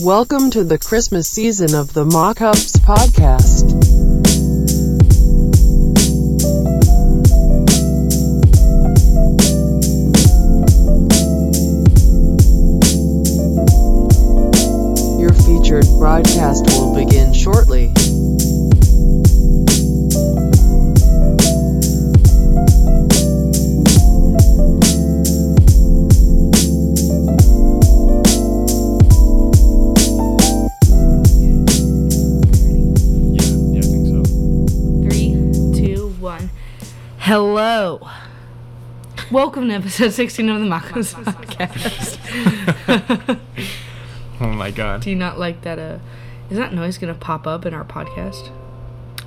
Welcome to the Christmas season of the Mockups podcast. Welcome to episode 16 of the Macos podcast. Oh my god. Do you not like that? Uh, is that noise going to pop up in our podcast?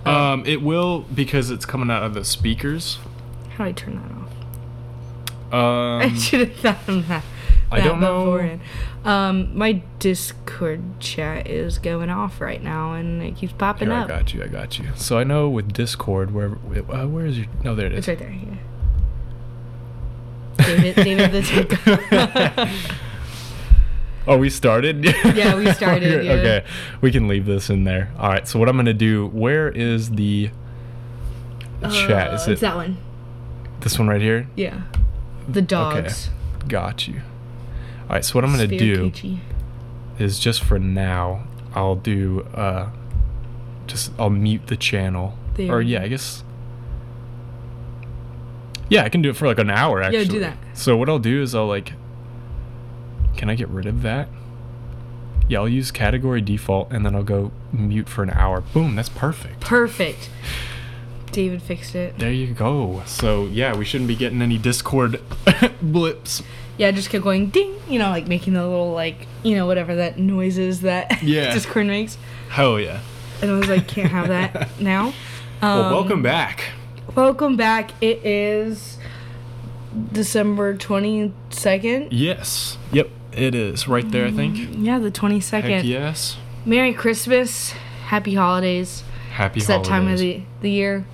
Um, it will because it's coming out of the speakers. How do I turn that off? I Um, should have thought of that. I don't know. Um, my Discord chat is going off right now, and it keeps popping here, I up. got you. I got you. So I know with Discord, where uh, where is your? No, there it is. It's right there. Yeah. David, David the. Oh, we started. Yeah, we started, yeah. okay, we can leave this in there. All right. So what I'm gonna do? Where is the chat? Is Uh, it It's that one. this one right here? Yeah. The dogs. Got you. All right. So what I'm gonna do Spiracucci. is just for now, I'll do uh just I'll mute the channel. There. Or yeah, I guess Yeah, I can do it for like an hour actually. Yeah, do that. So what I'll do is I'll like Can I get rid of that? Yeah, I'll use category default and then I'll go mute for an hour. Boom, that's perfect. Perfect. David fixed it. There you go. So yeah, we shouldn't be getting any Discord blips. Yeah, just kept going ding, you know, like making the little like, you know, whatever that noise is that Yeah. Discord makes. Hell yeah. And I was like, can't have that now. Um, Well, welcome back. Welcome back. It is December 22nd. Yes. Yep, it is right there, I think. Yeah, the 22nd. Heck yes. Merry Christmas. Happy holidays. Happy holidays. It's that time of the, the year.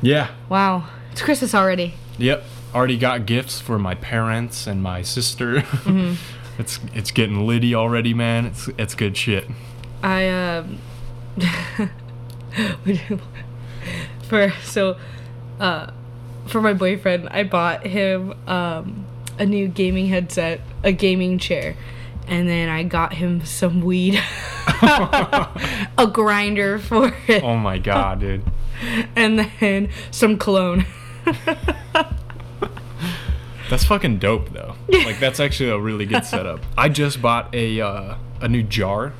Yeah. Wow. It's Christmas already. Yep. Already got gifts for my parents and my sister. Mm-hmm. it's it's getting litty already, man. It's it's good shit. I um for so uh for my boyfriend I bought him um a new gaming headset, a gaming chair, and then I got him some weed. a grinder for it. Oh my god, dude. And then some cologne. That's fucking dope though. Like that's actually a really good setup. I just bought a uh, a new jar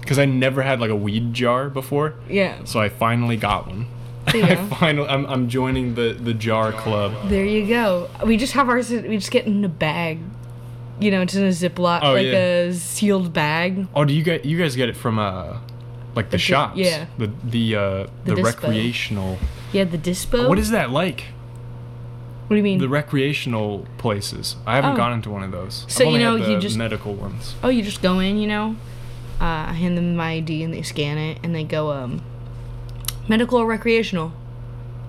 because I never had like a weed jar before. Yeah. So I finally got one. There I finally, I'm, I'm joining the the jar club. There you go. We just have ours we just get in a bag. You know, it's in a Ziploc, Oh, like yeah. a sealed bag. Oh, do you get you guys get it from uh like the di- shops? yeah. The the uh The the, recreational. Yeah, the dispo. What is that like? What do you mean? The recreational places. I haven't Oh. gone into one of those. So, I've only you know, had the you just- medical ones. oh, you just go in, you know, uh, I hand them my ID and they scan it and they go, um, medical or recreational?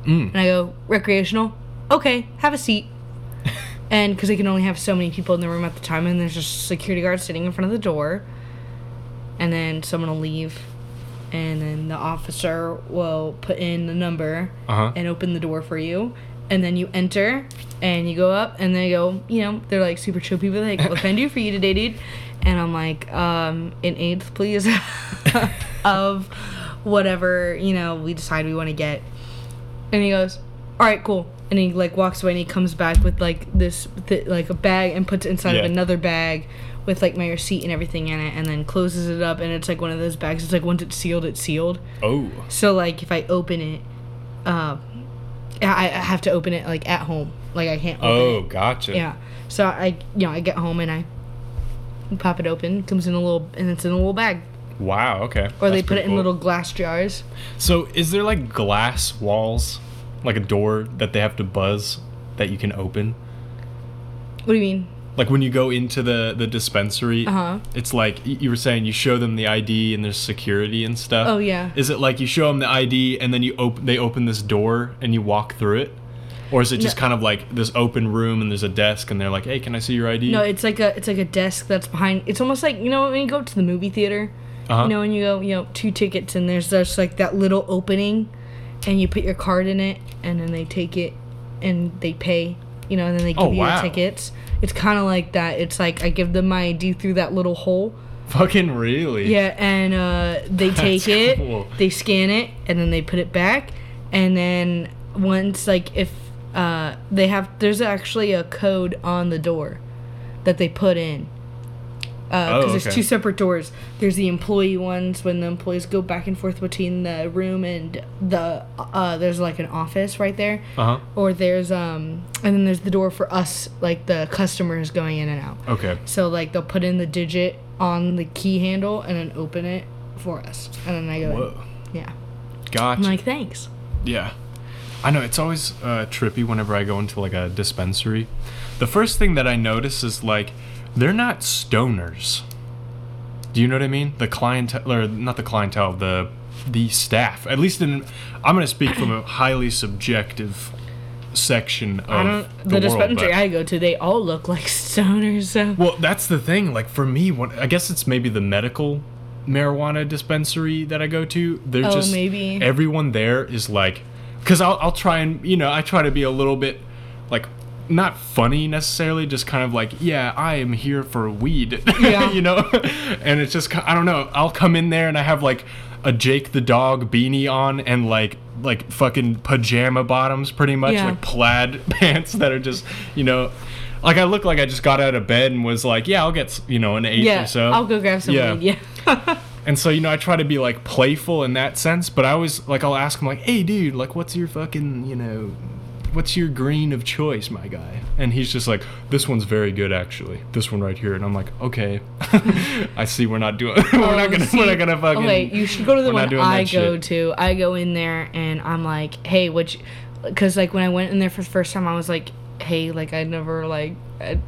Mm. And I go, recreational? Okay, have a seat. and because they can only have so many people in the room at the time, and there's just security guards sitting in front of the door, and then someone will leave, and then the officer will put in the number Uh huh. and open the door for you. And then you enter and you go up and they go, you know, they're like super chill people. Like, what can I do for you today, dude? And I'm like, um, an eighth, please, of whatever, you know, we decide we want to get. And he goes, all right, cool. And he like walks away and he comes back with like this, th- like a bag and puts it inside Yeah. of another bag with like my receipt and everything in it and then closes it up and it's like one of those bags. It's like once it's sealed, it's sealed. Oh. So like if I open it, um, I, I have to open it like at home. Like I can't. Open Oh, it. gotcha. Yeah. So I, you know, I get home and I pop it open. Comes in a little, and it's in a little bag. Wow. Okay. Or they put it in cool. little glass jars. So, is there like glass walls, like a door that they have to buzz that you can open? What do you mean? Like when you go into the the dispensary, Uh-huh. it's like you were saying you show them the ID and there's security and stuff. Oh, yeah. Is it like you show them the ID and then you open they open this door and you walk through it? or is it just No. kind of like this open room and there's a desk and they're like, "Hey, can I see your ID?" No, it's like a it's like a desk that's behind. It's almost like you know when you go to the movie theater. Uh-huh. You know and you go, you know, two tickets and there's just like that little opening, and you put your card in it, and then they take it, and they pay. You know, and then they give Oh, you wow. your tickets. It's kind of like that. It's like I give them my ID through that little hole. Fucking really? Yeah, and uh, they take it, cool. they scan it, and then they put it back. And then once, like, if uh, they have, there's actually a code on the door that they put in. Because Oh, there's two separate doors. There's the employee ones when the employees go back and forth between the room and the uh, there's like an office right there, Uh huh. or there's um and then there's the door for us like the customers going in and out. Okay. So like they'll put in the digit on the key handle and then open it for us, and then I go. in. Whoa. Yeah. Gotcha. I'm like, thanks. Yeah. I know it's always uh, trippy whenever I go into like a dispensary. The first thing that I notice is like they're not stoners. Do you know what I mean? The clientele or not the clientele, the the staff. At least in I'm going to speak from a highly subjective section of the, The, world, dispensary but- I go to, they all look like stoners. So. well, that's the thing. Like for me, when, I guess it's maybe the medical marijuana dispensary that I go to. They're Oh, just maybe. everyone there is like, because I'll I'll try and you know I try to be a little bit like not funny necessarily, just kind of like yeah I am here for weed, Yeah. you know, and it's just I don't know. I'll come in there and I have like a Jake the dog beanie on and like like fucking pajama bottoms pretty much Yeah. like plaid pants that are just you know like I look like I just got out of bed and was like yeah I'll get you know an eighth yeah. or so I'll go grab some Yeah. weed. Yeah. and so you know I try to be like playful in that sense but I always like I'll ask him like hey dude like what's your fucking you know what's your green of choice my guy and he's just like this one's very good actually this one right here and I'm like okay I see we're not doing we're not Oh, gonna see- we're not gonna fucking Okay, you should go to the one I go shit. to. I go in there and I'm like, hey, which, because like when I went in there for the first time, I was like, hey, like I'd never like, I'd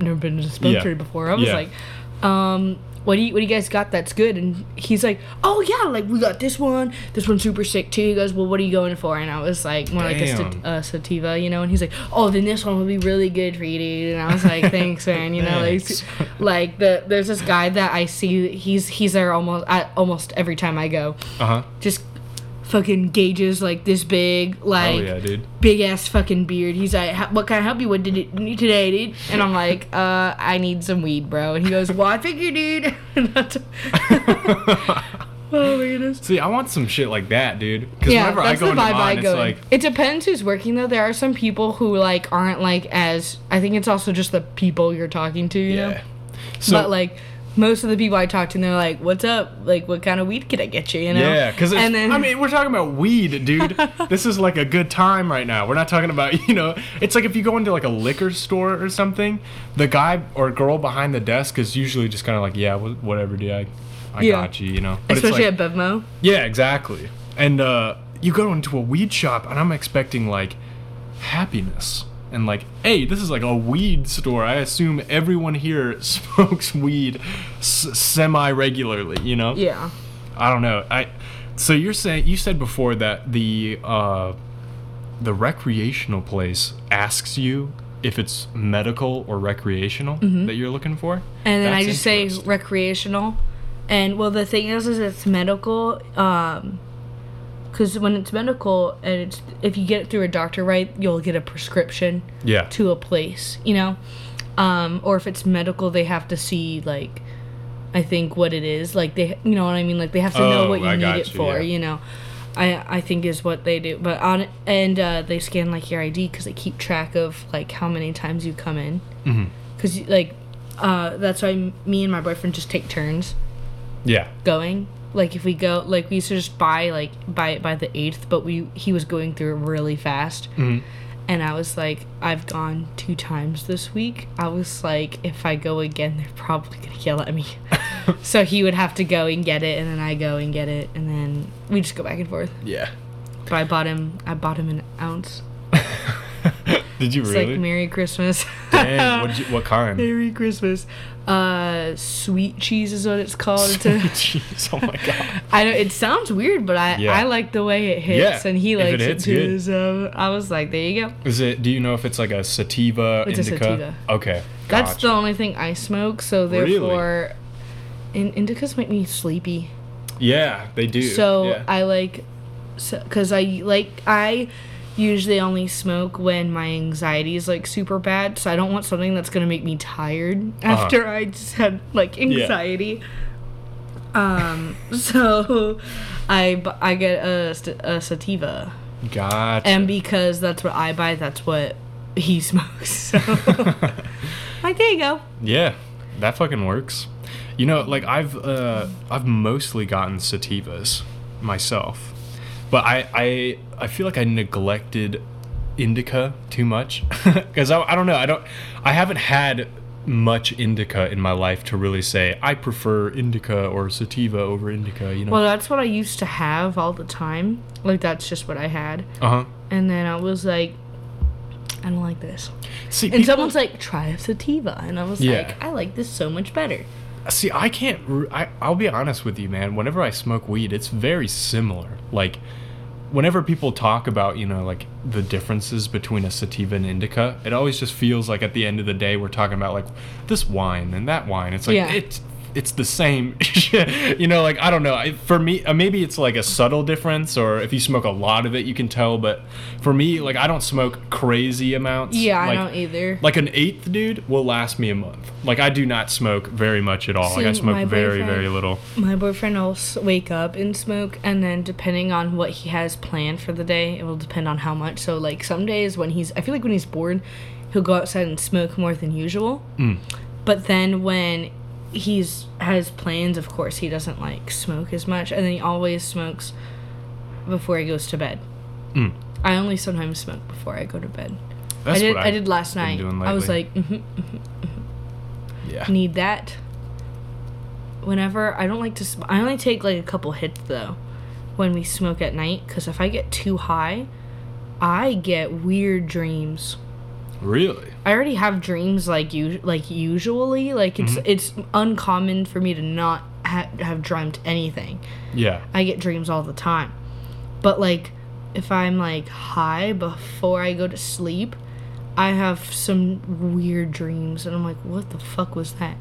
never been to a dispensary Yeah. before. I was Yeah. like, um. What do you what do you guys got that's good? And he's like, Oh yeah, like we got this one. This one's super sick too. He goes, Well, what are you going for? And I was like, more like a sat- Damn. uh, sativa, you know. And he's like, Oh, then this one will be really good for you, dude. And I was like, Thanks, man. You know, like like the there's this guy that I see. He's he's there almost almost every time I go. uh-huh Just fucking gauges like this big, oh like yeah dude big ass fucking beard. He's like, "What can I help you with today, today, dude?" And I'm like, "Uh, I need some weed, bro." And he goes, "Well, I figure, dude." Oh my goodness. see I want some shit like that dude because Yeah, whenever I go the into vibe I go. it's like it depends who's working though. There are some people who like aren't like as. I think it's also just the people you're talking to. You know? yeah so but like most of the people I talk to, they're like, "What's up? Like, what kind of weed can I get you?" You know? Yeah, because and then I mean, we're talking about weed, dude. this is like a good time right now. We're not talking about you know. It's like if you go into like a liquor store or something, the guy or girl behind the desk is usually just kind of like, yeah, whatever, dude. I, I Yeah. got you, you know. But especially it's like, at Bevmo. yeah, exactly. And uh, you go into a weed shop, and I'm expecting like happiness. And like, hey, this is like a weed store. I assume everyone here smokes weed s- semi regularly, you know? Yeah. I don't know. I so you're saying you said before that the uh the recreational place asks you if it's medical or recreational that you're looking for. And then I just say recreational. And well, the thing is, is it's medical. Um, because when it's medical and it's if you get it through a doctor, right, you'll get a prescription yeah. to a place, you know. Um, or if it's medical, they have to see like, I think what it is. Like they, you know what I mean. Like they have to know Oh, what you I need it you, for, yeah. you know. I I think is what they do. But on and uh, they scan like your ID because they keep track of like how many times you come in. Because like, uh, that's why me and my boyfriend just take turns Yeah. going. Like if we go, like we used to just buy like buy it by the eighth, but we he was going through it really fast, Mhm. and I was like, I've gone two times this week. I was like, if I go again, they're probably gonna yell at me. so he would have to go and get it, and then I go and get it, and then we just go back and forth. Yeah. But I bought him, I bought him an ounce. Did you It's really? like Merry Christmas. Dang, you, what kind? Merry Christmas. Uh, sweet cheese is what it's called. A- Jeez, oh my god. I know it sounds weird, but I Yeah. I like the way it hits, Yeah, and he if it likes it, too. So I was like, there you go. Is it? Do you know if it's like a sativa It's a indica? sativa. Okay. That's the only thing I smoke. So Really? therefore, in, indicas make me sleepy. Yeah, they do. So yeah. I like, because I like I usually only smoke when my anxiety is like super bad. So I don't want something that's gonna make me tired Uh-huh. after I just had like anxiety. Um. So I I get a, a sativa, gotcha. and because that's what I buy, that's what he smokes. So like there you go. Yeah, that fucking works. You know, like I've uh I've mostly gotten sativas myself. But I I I feel like I neglected indica too much cuz I, I don't know, I don't I haven't had much indica in my life to really say I prefer indica or sativa over indica, you know. Well, that's what I used to have all the time. Like that's just what I had. uh-huh. And then I was like, I don't like this. See, And people- someone's like, try a sativa. And I was Yeah. like, I like this so much better. See, I can't. I I'll be honest with you, man. Whenever I smoke weed, it's very similar. Like, whenever people talk about, you know, like the differences between a sativa and indica, it always just feels like at the end of the day, we're talking about like this wine and that wine. It's like Yeah. it's it's the same. You know, like I don't know. I, for me, uh, maybe it's like a subtle difference, or if you smoke a lot of it, you can tell. But for me, like I don't smoke crazy amounts. Yeah, I don't either. Like an eighth, dude, will last me a month. Like I do not smoke very much at all. like I smoke very, very little. My boyfriend will wake up and smoke, and then depending on what he has planned for the day, it will depend on how much. So, like, some days when he's, I feel like when he's bored, he'll go outside and smoke more than usual. Mm. But then when he's has plans, of course, he doesn't like smoke as much, and then he always smokes before he goes to bed. Mm. I only sometimes smoke before I go to bed. That's I did. what I, did last night. I was like, hmm Yeah. need that. Whenever I don't like to, sm- I only take like a couple hits though, when we smoke at night. Because if I get too high, I get weird dreams. Really? I already have dreams like you like usually like it's Mm-hmm. it's uncommon for me to not ha- have dreamt anything. Yeah. I get dreams all the time, but like if I'm like high before I go to sleep, I have some weird dreams and I'm like, what the fuck was that?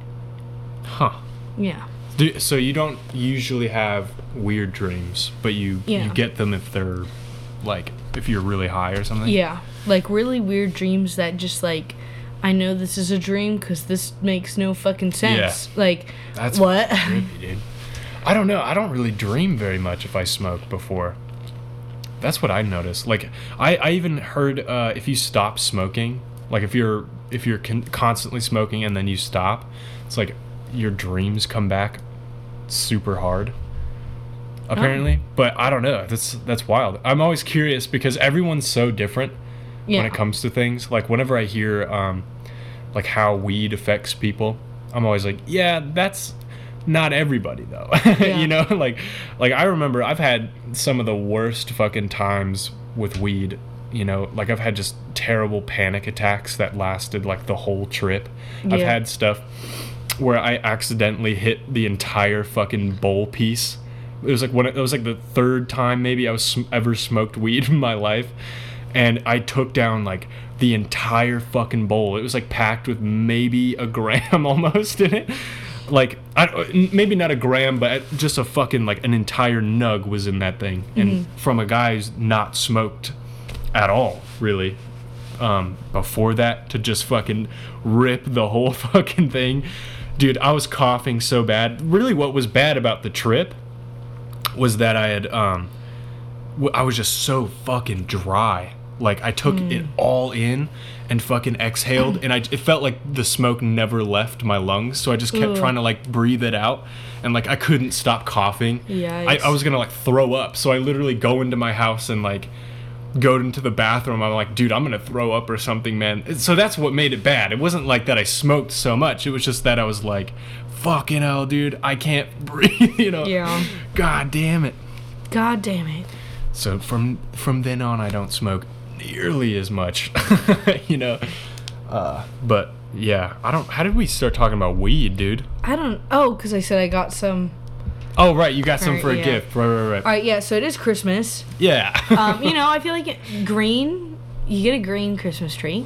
Huh. Yeah. Do, so you don't usually have weird dreams, but you Yeah. you get them if they're like if you're really high or something. Yeah, like really weird dreams that just like I know this is a dream because this makes no fucking sense. Like That's what? trippy, dude. I don't know. I don't really dream very much if I smoke before. That's what I noticed. Like I, I even heard uh, if you stop smoking, like if you're if you're con- constantly smoking and then you stop, it's like your dreams come back super hard. Apparently, but I don't know. That's that's wild. I'm always curious because everyone's so different yeah. when it comes to things. Like whenever I hear um like how weed affects people, I'm always like, yeah, that's not everybody though. Yeah. you know, like like I remember I've had some of the worst fucking times with weed. You know, like I've had just terrible panic attacks that lasted like the whole trip. I've had stuff where I accidentally hit the entire fucking bowl piece. It was like one. It was like the third time maybe I was ever smoked weed in my life, and I took down like the entire fucking bowl. It was like packed with maybe a gram almost in it. Like I, maybe not a gram, but just a fucking like an entire nug was in that thing, and from a guy who's not smoked at all, really um, before that to just fucking rip the whole fucking thing. Dude, I was coughing so bad. Really, what was bad about the trip was that I had, um, I was just so fucking dry. Like, I took it hmm. all in and fucking exhaled, mm. and I, it felt like the smoke never left my lungs. So I just kept Ugh. trying to, like, breathe it out. And, like, I couldn't stop coughing. I, I was gonna, like, throw up. So I literally go into my house and, like, go into the bathroom i'm like dude i'm gonna throw up or something man so that's what made it bad it wasn't like that i smoked so much it was just that i was like fucking hell dude i can't breathe you know Yeah. god damn it God damn it. so from from then on i don't smoke nearly as much you know uh, but Yeah, I don't. How did we start talking about weed, dude? I don't. Oh, because I said I got some. Oh, right, you got some Right, for a yeah. gift. Right, right, right. All right, yeah. So it is Christmas. Yeah. Um, you know, I feel like it, green. You get a green Christmas tree,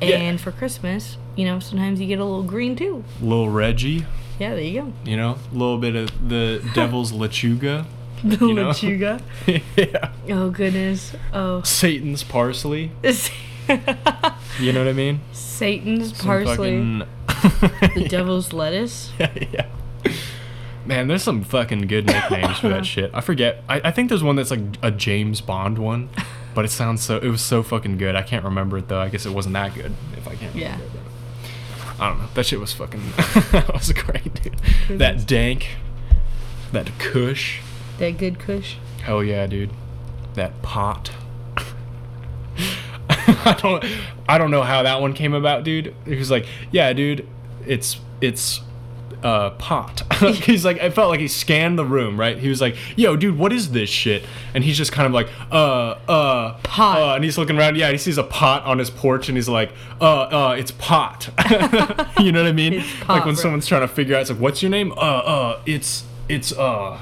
Yeah. and for Christmas, you know, sometimes you get a little green too. Little Reggie, Yeah, there you go. you know, a little bit of the devil's lechuga. The You know? lechuga. yeah. Oh goodness. Oh. Satan's parsley. You know what I mean? Satan's Some parsley. fucking- The devil's lettuce. yeah, yeah. Man, there's some fucking good nicknames for that shit. I forget. I, I think there's one that's like a James Bond one, but it sounds so. It was so fucking good. I can't remember it though. I guess it wasn't that good. If I can't. Yeah. Remember it, I don't know. That shit was fucking. that was great, dude. That dank. That Kush. That good kush. Hell yeah, dude. That pot. I don't I don't know how that one came about, dude. He was like, "Yeah, dude, it's it's uh pot." he's like I felt like he scanned the room, right? He was like, "Yo, dude, what is this shit?" And he's just kind of like, "Uh, uh, Pot. Uh, and he's looking around. Yeah, he sees a pot on his porch and he's like, "Uh, uh, it's pot." you know what I mean? It's like when bro. someone's trying to figure out it's like, "What's your name?" Uh, uh, it's it's uh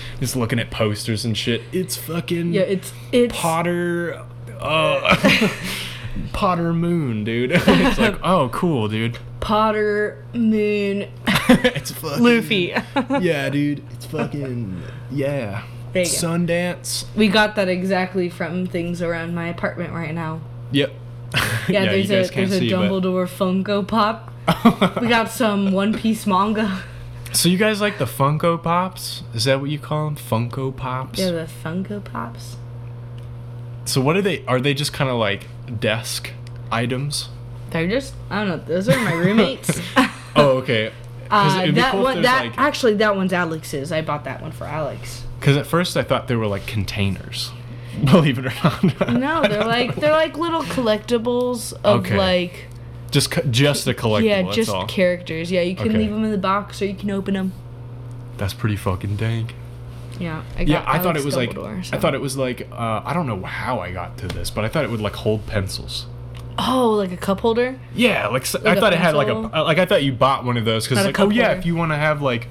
just looking at posters and shit. It's fucking Yeah, it's it's Potter uh Potter Moon, dude. it's like, oh cool, dude. Potter Moon it's fucking Luffy. Yeah, dude. It's fucking yeah. There you go. Sundance. we got that exactly from things around my apartment right now. Yep. Yeah, there's you guys a there's a see, but- Dumbledore Funko Pop. We got some One Piece manga. So you guys like the Funko Pops? Is that what you call them? Funko Pops? Yeah, the Funko Pops. So what are they? Are they just kind of like desk items? They're just I don't know. Those are my roommates. Oh, okay. Uh, that cool one, that like- actually, that one's Alex's. I bought that one for Alex. Because at first I thought they were like containers. Believe it or not. No, they're like they're like little collectibles of Okay. like just just a collectible. yeah, just all. characters. Yeah, you can Okay. leave them in the box or you can open them. That's pretty fucking dank. Yeah, I got Yeah, I thought Alex it was like I thought it was like uh, I don't know how I got to this, but I thought it would like hold pencils. oh, like a cup holder. Yeah, like, I Like a thought it had like a uh, like I thought you bought one of those because like oh cup yeah, if you want to have like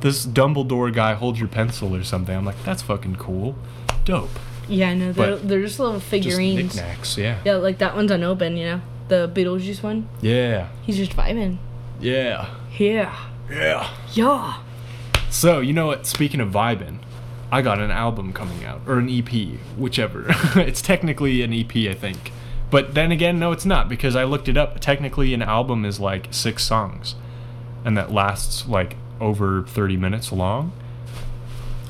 this Dumbledore guy hold your pencil or something, I'm like that's fucking cool, dope. Yeah, no, they're But they're just little figurines. Just knickknacks, yeah. Yeah, like that one's unopened. You know, the Beetlejuice one. Yeah, He's just vibing. yeah, Yeah, yeah. yeah. So you know what? Speaking of vibing, I got an album coming out or an EP, whichever. it's technically an EP, I think. But then again, no, it's not because I looked it up. Technically, an album is like six songs, and that lasts like over thirty minutes long.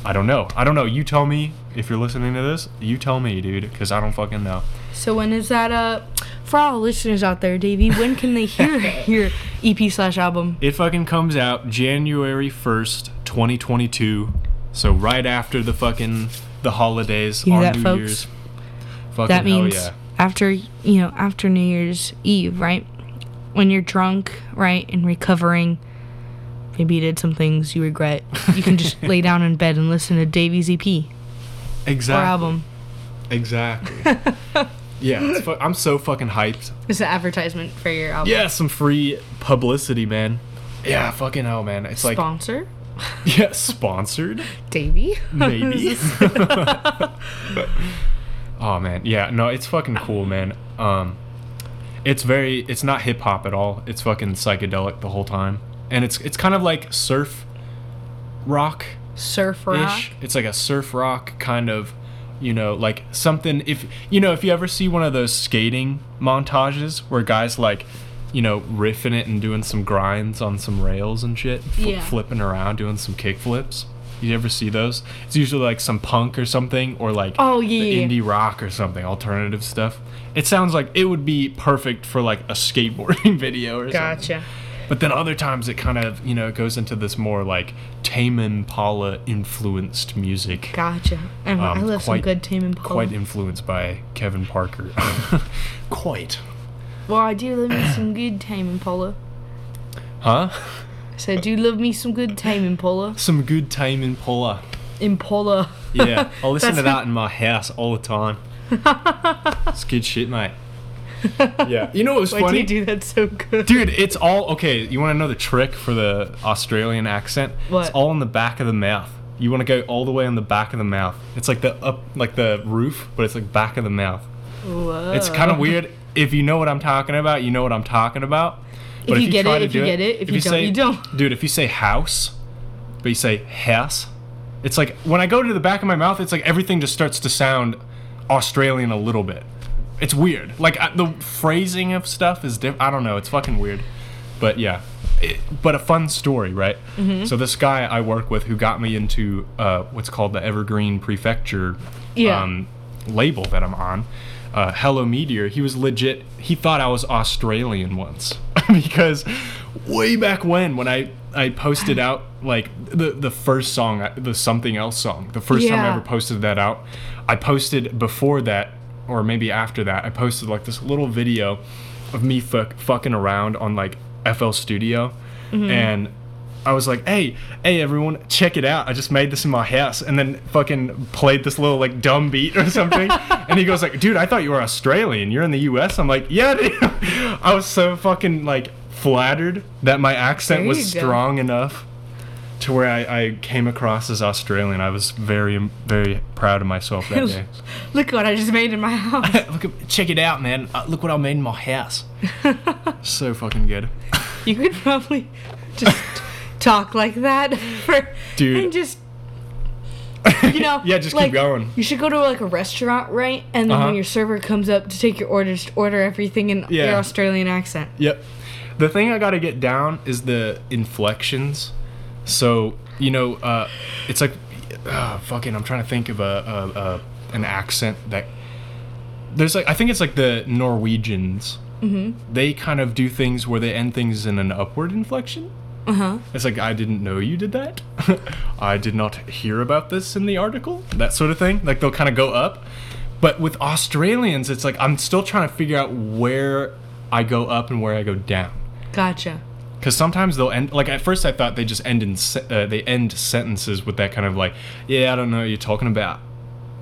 I don't know. I don't know. You tell me if you're listening to this. You tell me, dude, because I don't fucking know. So when is that? Uh, for all listeners out there, Davey, when can they hear your EP slash album? It fucking comes out January first, twenty twenty two. So right after the fucking the holidays You on that, New folks? Year's. Fucking that hell means yeah. after you know after New Year's Eve, right? When you're drunk, right, and recovering, maybe you did some things you regret. You can just lay down in bed and listen to Davey's EP or Exactly. album. Exactly. yeah, it's fu- I'm so fucking hyped. It's an advertisement for your album. Yeah, some free publicity, man. Yeah, fucking hell, man. It's like Sponsor, yeah, sponsored, Davey. maybe. oh man, yeah, no, it's fucking cool, man. Um, it's very, it's not hip hop at all. It's fucking psychedelic the whole time, and it's it's kind of like surf rock Surf rock. It's like a surf rock kind of, you know, like something. If you know, if you ever see one of those skating montages where guys like, you know, riffing it and doing some grinds on some rails and shit, fl- Yeah. flipping around, doing some kick flips. You ever see those? It's usually like some punk or something, or like Oh, yeah, yeah, indie rock or something, alternative stuff. It sounds like it would be perfect for like a skateboarding video or something. Gotcha. But then other times it kind of, you know, goes into this more like Tame Impala influenced music. Gotcha. And I Um, love some good Tame Impala. Quite influenced by Kevin Parker. quite. well, I do love me some good Tame Impala. Huh? So I do you love me some good Tame Impala. Some good Tame Impala. Impala. Yeah, I listen to that in my house all the time. It's good shit, mate. Yeah. You know what was Why do funny? you do that so good? Dude, it's all okay. You want to know the trick for the Australian accent? What? It's all in the back of the mouth. You want to go all the way on the back of the mouth. It's like the up, like the roof, but it's like back of the mouth. Whoa. It's kind of weird. If you know what I'm talking about, you know what I'm talking about. If you get it, if you get it, if you don't, say, you don't. Dude, if you say house, but you say house, it's like when I go to the back of my mouth, it's like everything just starts to sound Australian a little bit. It's weird. Like I, the phrasing of stuff is different. I don't know. It's fucking weird. But yeah, it, but a fun story, right? Mm-hmm. So this guy I work with, who got me into uh, what's called the Evergreen Prefecture Yeah. um, label that I'm on, uh, Hello Meteor, he was legit. He thought I was Australian once because way back when, when I I posted out like the the first song, the something else song, the first time I ever posted that out, I posted before that or maybe after that, I posted like this little video of me fuck, fucking around on like FL Studio, mm-hmm. and I was like, "Hey, hey, everyone, check it out! I just made this in my house," and then fucking played this little like dumb beat or something. and he goes like, "Dude, I thought you were Australian. You're in the U.S." I'm like, "Yeah, dude." I was so fucking like flattered that my accent was go. strong enough to where I, I came across as Australian. I was very very proud of myself that day. Look what I just made in my house. look, at, check it out, man! Uh, look what I made in my house. so fucking good. you could probably just talk like that for Dude. and just you know Yeah, just keep going. You should go to like a restaurant, right? And then Uh-huh. when your server comes up to take your order, just order everything in Yeah. your Australian accent. Yep. The thing I got to get down is the inflections. So you know, uh, it's like, uh, fucking. I'm trying to think of a, a, a an accent that. There's like I think it's like the Norwegians. Mm-hmm. They kind of do things where they end things in an upward inflection. Uh huh. It's like I didn't know you did that. I did not hear about this in the article. That sort of thing. Like they'll kind of go up. But with Australians, it's like I'm still trying to figure out where I go up and where I go down. Gotcha. Because sometimes they'll end. Like at first, I thought they just end in se- uh, they end sentences with that kind of like, yeah, I don't know what you're talking about.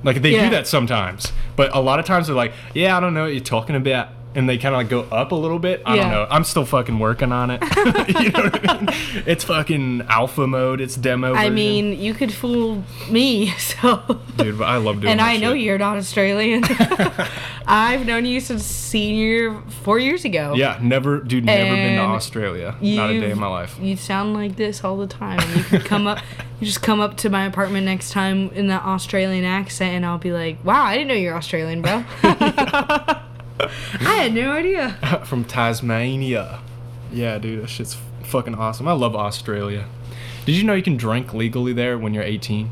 Like they Yeah. do that sometimes, but a lot of times they're like, yeah, I don't know what you're talking about, and they kind of like go up a little bit. I don't know. I'm still fucking working on it. you know what I mean? It's fucking alpha mode. It's demo. I version. mean, you could fool me, so. dude, I love doing. and I know shit. you're not Australian. I've known you since senior four years ago. Yeah, never, dude, never been to Australia. Not a day in my life. You sound like this all the time. And you can come up, you just come up to my apartment next time in that Australian accent, and I'll be like, "Wow, I didn't know you're Australian, bro. I had no idea." From Tasmania. Yeah, dude, that shit's fucking awesome. I love Australia. Did you know you can drink legally there when you're 18?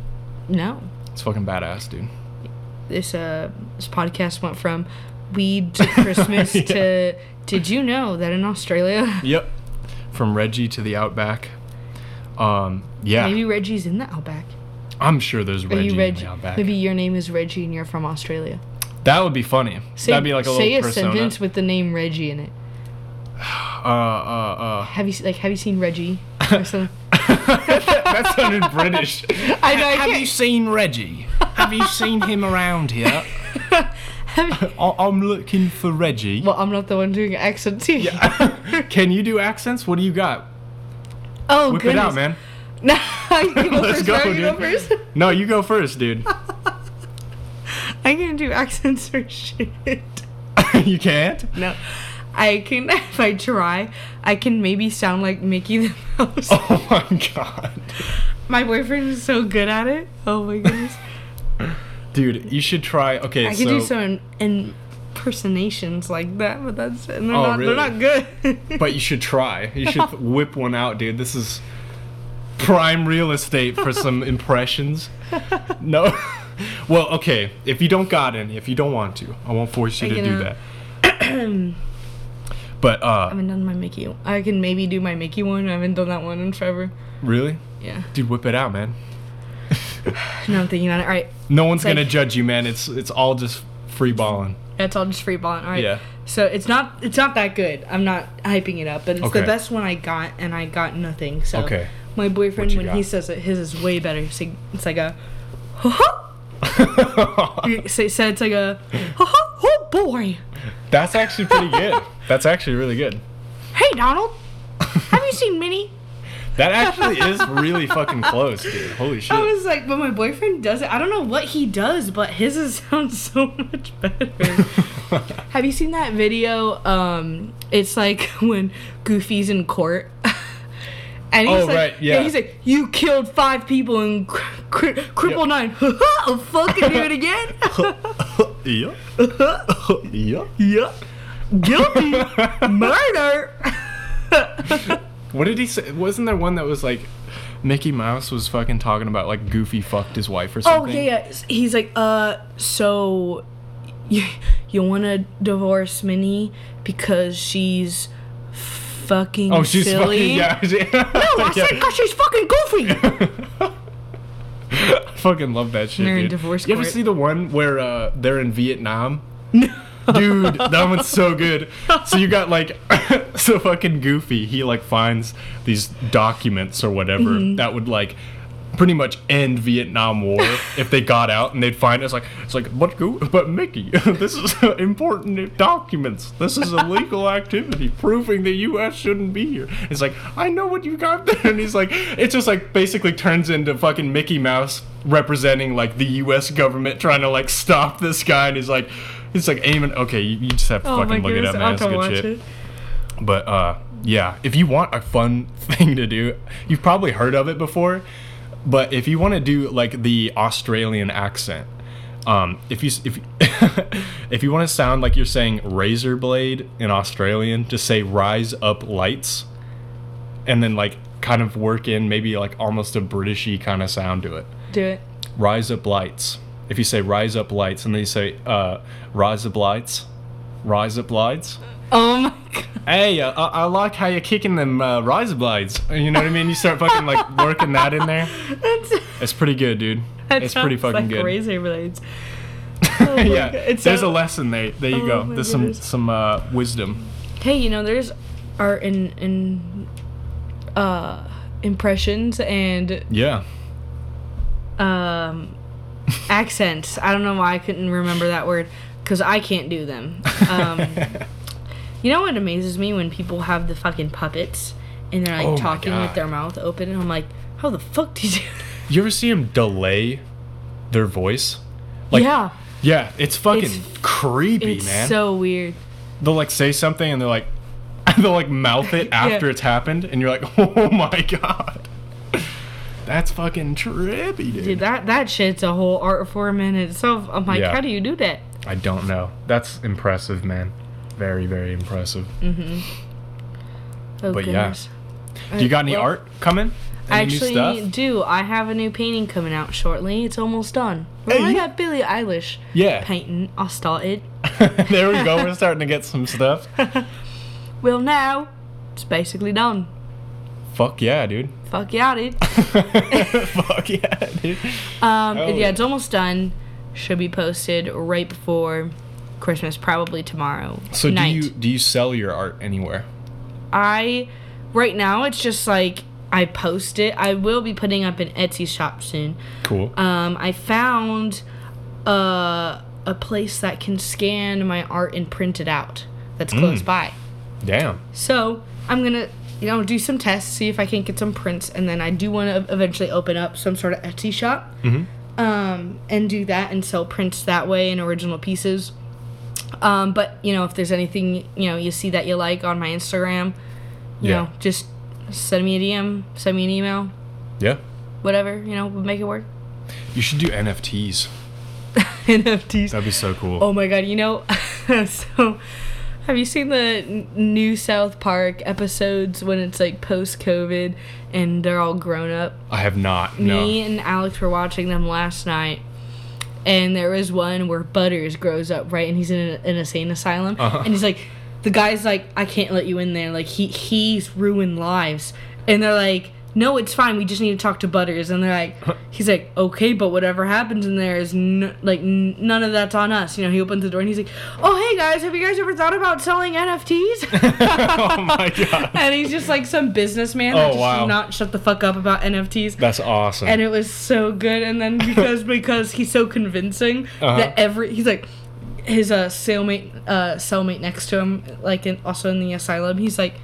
No, It's fucking badass, dude. this uh, this podcast went from weed to Christmas Yeah. to. Did you know that in Australia, Yep. From Reggie to the Outback. Um, yeah. maybe Reggie's in the Outback? I'm sure there's Are Reggie in the Outback. Maybe your name is Reggie and you're from Australia. That would be funny. Say, That'd be like a say little a persona. sentence with the name Reggie in it. Uh, uh, uh. Have you like Have you seen Reggie? Or something? that sounded British. I know. I Have can't- you seen Reggie? Have you seen him around here? I- I'm looking for Reggie. Well, I'm not the one doing accents here. Can you do accents? What do you got? Oh, Whip goodness. it out, man. No, you go Let's first. go, no, you go dude. first. No, you go first, dude. I can't do accents for shit. you can't? No, I can. If I try, I can maybe sound like Mickey the Mouse. Oh my god. My boyfriend is so good at it. Oh my goodness. Dude, you should try. Okay, I so can do some impersonations like that, but that's and they're Oh, not. really? They're not good. but you should try. You should whip one out, dude. This is prime real estate for some impressions. No. well, okay. If you don't got any, if you don't want to, I won't force you I to do that. but I uh, haven't done my Mickey. I can maybe do my Mickey one. I haven't done that one in forever. really, Yeah. dude, whip it out, man. No, I'm thinking on it. All right. No one's Like- gonna judge you, man. It's it's all just free balling. It's all just free balling. All right. Yeah. So it's not it's not that good. I'm not hyping it up, but it's Okay. the best one I got, and I got nothing. So Okay. my boyfriend, when he says it, his is way better. It's like, it's like a, so, so it's like a, oh boy. That's actually pretty good. That's actually really good. Hey, Donald. Have you seen Minnie? That actually is really fucking close, dude. Holy shit. I was like, but my boyfriend does it. I don't know what he does, but his is, sounds so much better. Have you seen that video? Um, it's like when Goofy's in court. And he's Oh, like, right, yeah. He's like, you killed five people and cr- cr- cripple nine. I'll fucking do it again. yeah. yeah. yeah. Guilty. Murder. What did he say? Wasn't there one that was like Mickey Mouse was fucking talking about like Goofy fucked his wife or something? Oh yeah, yeah. He's like, uh, so you you want to divorce Minnie because she's fucking Oh, she's silly? fucking yeah. No, I said because she's fucking goofy. I fucking love that shit. They're in dude. divorce You ever court. see the one where uh, they're in Vietnam? Dude, that one's so good. So you got like, so fucking goofy. He like finds these documents or whatever Mm-hmm. that would like pretty much end Vietnam War if they got out and they'd find it. It's like it's like but Goo- but Mickey, this is important documents. This is illegal activity proving the U.S. shouldn't be here. It's like I know what you got there, and he's like, it just like basically turns into fucking Mickey Mouse representing like the U.S. government trying to like stop this guy, and he's like. He's like aiming. Okay, you, you just have to Oh fucking look it goodness, up, I'll man. It's good shit. it. But uh, yeah, if you want a fun thing to do, you've probably heard of it before. But if you want to do like the Australian accent, um, if you if if you want to sound like you're saying razor blade in Australian, just say rise up lights, and then like kind of work in maybe like almost a Britishy kind of sound to it. Do it. Rise up lights. If you say rise up lights, and then you say uh, rise up lights, rise up lights. Oh my god. Hey, uh, I, I like how you're kicking them uh, riser blades. You know what I mean? You start fucking like working that in there. That's, It's pretty good, dude. it's pretty fucking like good. Razor blades. Oh yeah, there's a lesson there. There you Oh go. There's some some uh, wisdom. Hey, you know, there's art in in uh impressions and Yeah. um accents. I don't know why I couldn't remember that word because I can't do them. Um, you know what amazes me when people have the fucking puppets and they're like Oh talking with their mouth open, and I'm like, how the fuck did you? Do? You ever see them delay their voice? Like, yeah, yeah, it's fucking It's- creepy, it's man. so weird. they'll like say something and they're like, they'll like mouth it after Yeah. it's happened, and you're like, oh my god, that's fucking trippy, dude. Dude, that that shit's a whole art form in itself. I'm like, Yeah. how do you do that? I don't know. That's impressive, man. Very, very impressive. Oh, But yeah. Do you got any Well, art coming? I Any new actually do. I have a new painting coming out shortly. It's almost done. Hey, Well, I got Billie Eilish Yeah. painting. I started. there we go. We're starting to get some stuff. Well, now it's basically done. Fuck yeah, dude. Fuck yeah, dude. Fuck yeah, dude. Um, Oh, yeah. it's almost done. Should be posted right before Christmas, probably tomorrow So night. do you do you sell your art anywhere? I right now it's just like I post it. I will be putting up an Etsy shop soon. Cool. Um, I found uh, a place that can scan my art and print it out. That's close Mm. by. Damn. So I'm gonna, you know, do some tests, see if I can get some prints, and then I do want to eventually open up some sort of Etsy shop, Mhm. um, and do that and sell prints that way and original pieces. Um, but you know, if there's anything you know you see that you like on my Instagram, you Yeah. know, just send me a DM, send me an email, Yeah. whatever. You know, we'll make it work. You should do NFTs. NFTs. That'd be so cool. Oh my god, you know, so have you seen the new South Park episodes when it's like post COVID and they're all grown up? I have not. Me No. and Alex were watching them last night. And there was one where Butters grows up, right? And he's in an, an insane asylum. Uh-huh. And he's like, the guy's like, I can't let you in there. Like, he he's ruined lives. And they're like, no, it's fine. We just need to talk to Butters. And they're like, he's like, okay, but whatever happens in there is n- like n- none of that's on us. You know, he opens the door and he's like, oh, hey guys, have you guys ever thought about selling NFTs? oh my god. and he's just like some businessman Oh, that just wow. will not shut the fuck up about NFTs That's awesome. and it was so good and then because because he's so convincing Uh-huh. that every he's like his uh cellmate uh cellmate next to him, like in, also in the asylum. He's like,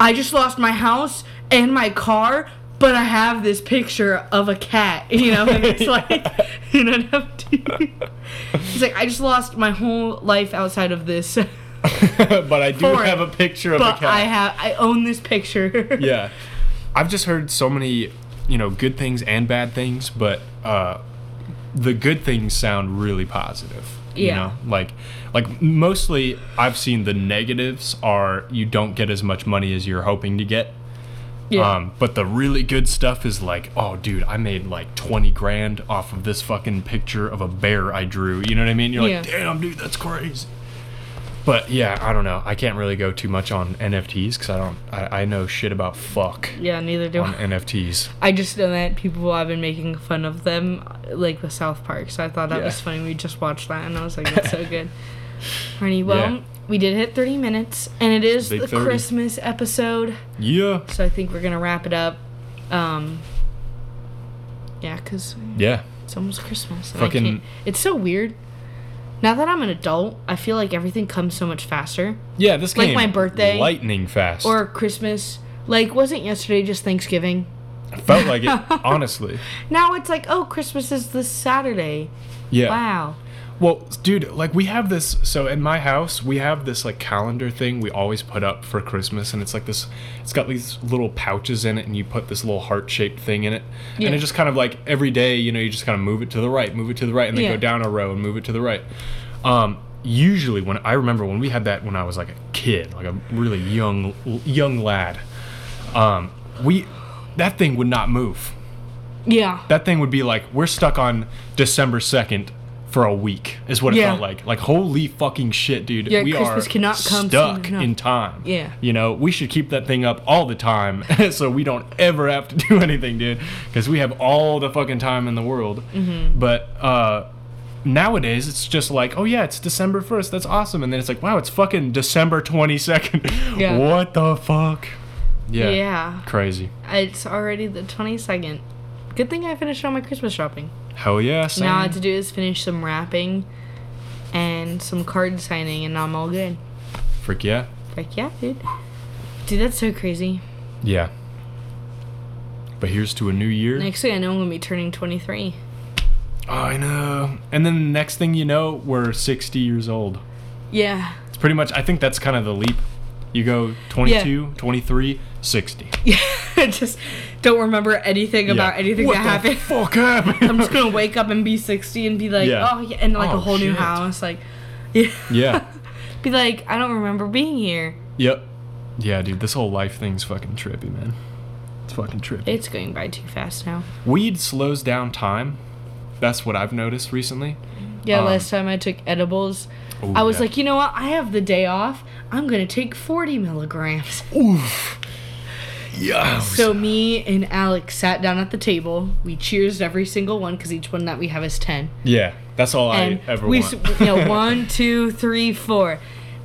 I just lost my house and my car, but I have this picture of a cat, you know, and it's like an NFT. He's like, I just lost my whole life outside of this, but I do have a picture of a but cat. I have I own this picture. yeah. I've just heard so many, you know, good things and bad things, but uh, the good things sound really positive. You Yeah. know, like, like mostly I've seen the negatives are you don't get as much money as you're hoping to get. Yeah. Um, but the really good stuff is like, oh, dude, I made like 20 grand off of this fucking picture of a bear I drew. You know what I mean? You're like, damn, dude, that's crazy. But yeah, I don't know. I can't really go too much on NFTs because I don't. I, I know shit about fuck yeah, neither do on I. NFTs. I just know that people have been making fun of them, like with South Park. So I thought that Yeah. was funny. We just watched that, and I was like, "That's so good." Alrighty, well, Yeah. We did hit 30 minutes, and it is the 30. Christmas episode. Yeah. So I think we're gonna wrap it up. Um, yeah, cause Yeah. it's almost Christmas. Fucking- it's so weird. Now that I'm an adult, I feel like everything comes so much faster. Yeah. This Like my birthday, lightning fast. Or Christmas. Like, wasn't yesterday just Thanksgiving? I felt like it. honestly. Now it's like, oh, Christmas is this Saturday. Yeah. Wow. Well, dude, like we have this. So in my house, we have this like calendar thing we always put up for Christmas, and it's like this. It's got these little pouches in it, and you put this little heart shaped thing in it, Yeah. and it just kind of like every day, you know, you just kind of move it to the right, move it to the right, and then Yeah. go down a row and move it to the right. Um, usually, when I remember when we had that when I was like a kid, like a really young young lad, um, we that thing would not move Yeah. that thing would be like we're stuck on December second for a week is what it Yeah. felt like. Like holy fucking shit, dude. Yeah, we Christmas are cannot come stuck soon in time. Yeah. You know, we should keep that thing up all the time so we don't ever have to do anything, dude. Because we have all the fucking time in the world. Mm-hmm. But uh nowadays it's just like, oh yeah, it's December first. That's awesome. And then it's like, wow, it's fucking December twenty second. Yeah. What the fuck? Yeah. Yeah. Crazy. It's already the 22nd. Good thing I finished all my Christmas shopping. Hell yeah. Same. Now all I have to do is finish some wrapping and some card signing, and I'm all good. Freak yeah. Freak yeah, dude. Dude, that's so crazy. Yeah. But here's to a new year. Next thing I know, I'm going to be turning 23. Oh, I know. And then the next thing you know, we're 60 years old. Yeah. It's pretty much, I think that's kind of the leap. You go 22, 23, 60. Yeah. just don't remember anything about Yeah. anything what that the happened. fuck happened? I'm just to wake up and be 60 and be like, Yeah. oh, yeah, and like Oh, a whole new house. Like, yeah. yeah. be like, I don't remember being here. Yep. Yeah, dude, this whole life thing's fucking trippy, man. It's fucking trippy. It's going by too fast now. Weed slows down time. That's what I've noticed recently. Yeah, Um, last time I took edibles, Ooh, I was yeah. like, you know what? I have the day off. I'm to take 40 milligrams. oof. Yeah. So me and Alex sat down at the table. We cheersed every single one because each one that we have is 10. yeah, that's all and I ever we, want. you know, one, two, three, four,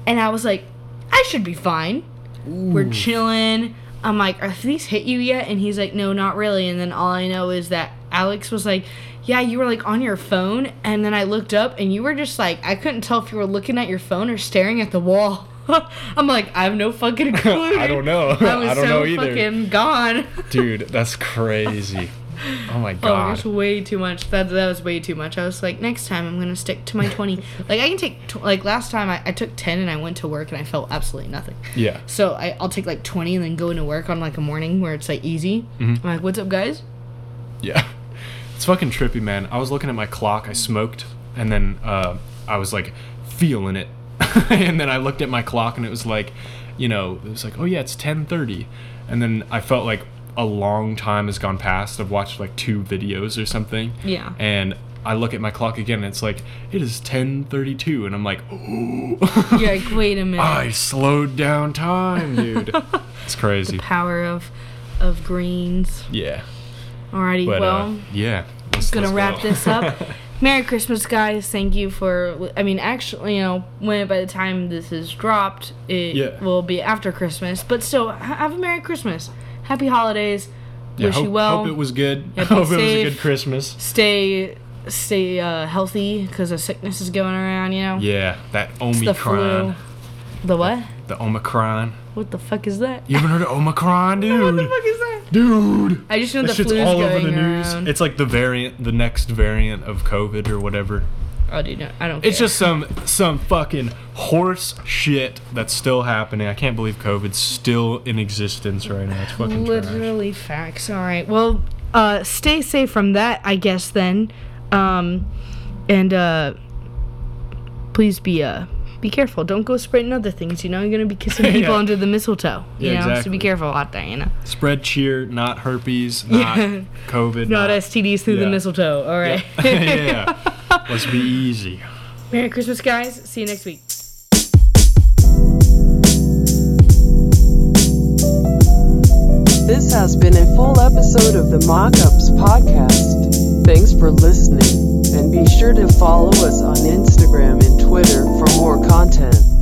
and I was like, I should be fine. We're chilling. I'm like, are these hit you yet? And he's like, no, not really. And then all I know is that Alex was like, yeah, you were like on your phone, and then I looked up, and you were just like, I couldn't tell if you were looking at your phone or staring at the wall. I'm like, I have no fucking clue. I don't know. I was I don't so know either. fucking gone. Dude, that's crazy. Oh my Oh, god. that's way too much. That that was way too much. I was like, next time I'm gonna stick to my twenty. like I can take tw- like last time I, I took ten and I went to work and I felt absolutely nothing. yeah. So I, I'll take like twenty and then go into work on like a morning where it's like easy. Mm-hmm. I'm like, what's up, guys? Yeah. It's fucking trippy, man. I was looking at my clock. I smoked, and then uh, I was like feeling it, and then I looked at my clock, and it was like, you know, it was like, oh yeah, it's ten thirty, and then I felt like a long time has gone past. I've watched like two videos or something. Yeah. And I look at my clock again, and it's like it is ten thirty two, and I'm like, oh. You're like, wait a minute. I slowed down time, dude. it's crazy. The Power of of greens. Yeah. Alrighty, But well. uh, yeah. Let's, gonna let's wrap go. this up. Merry Christmas, guys! Thank you for. I mean, actually, you know, when by the time this is dropped, it Yeah. will be after Christmas. But still, have a Merry Christmas, Happy Holidays. Yeah, Wish hope, you well. Hope it was good. Yeah, hope it was a good Christmas. Stay stay uh, healthy because a sickness is going around. You know. Yeah, that It's the flu. Omicron. The what? The Omicron. What the fuck is that? You haven't heard of Omicron, dude? What the fuck is that? Dude. I just know That the shit's flu's all over going the news. around. It's like the variant, the next variant of COVID or whatever. oh, dude, no, I don't. It's care. just some some fucking horse shit that's still happening. I can't believe COVID's still in existence right now. It's fucking trash. literally facts. All right. Well, uh, stay safe from that, I guess. Then, um, and uh, please be uh. Be careful. Don't go spreading other things. You know, you're gonna be kissing people Yeah. under the mistletoe. You Yeah, know, so exactly. be careful out there. You know, Spread cheer, not herpes, not Yeah. COVID. not STDs through the mistletoe. All right. yeah. Let's be easy. Merry Christmas, guys. See you next week. This has been a full episode of the Mockups podcast. Thanks for listening, and be sure to follow us on Instagram and Twitter for more content.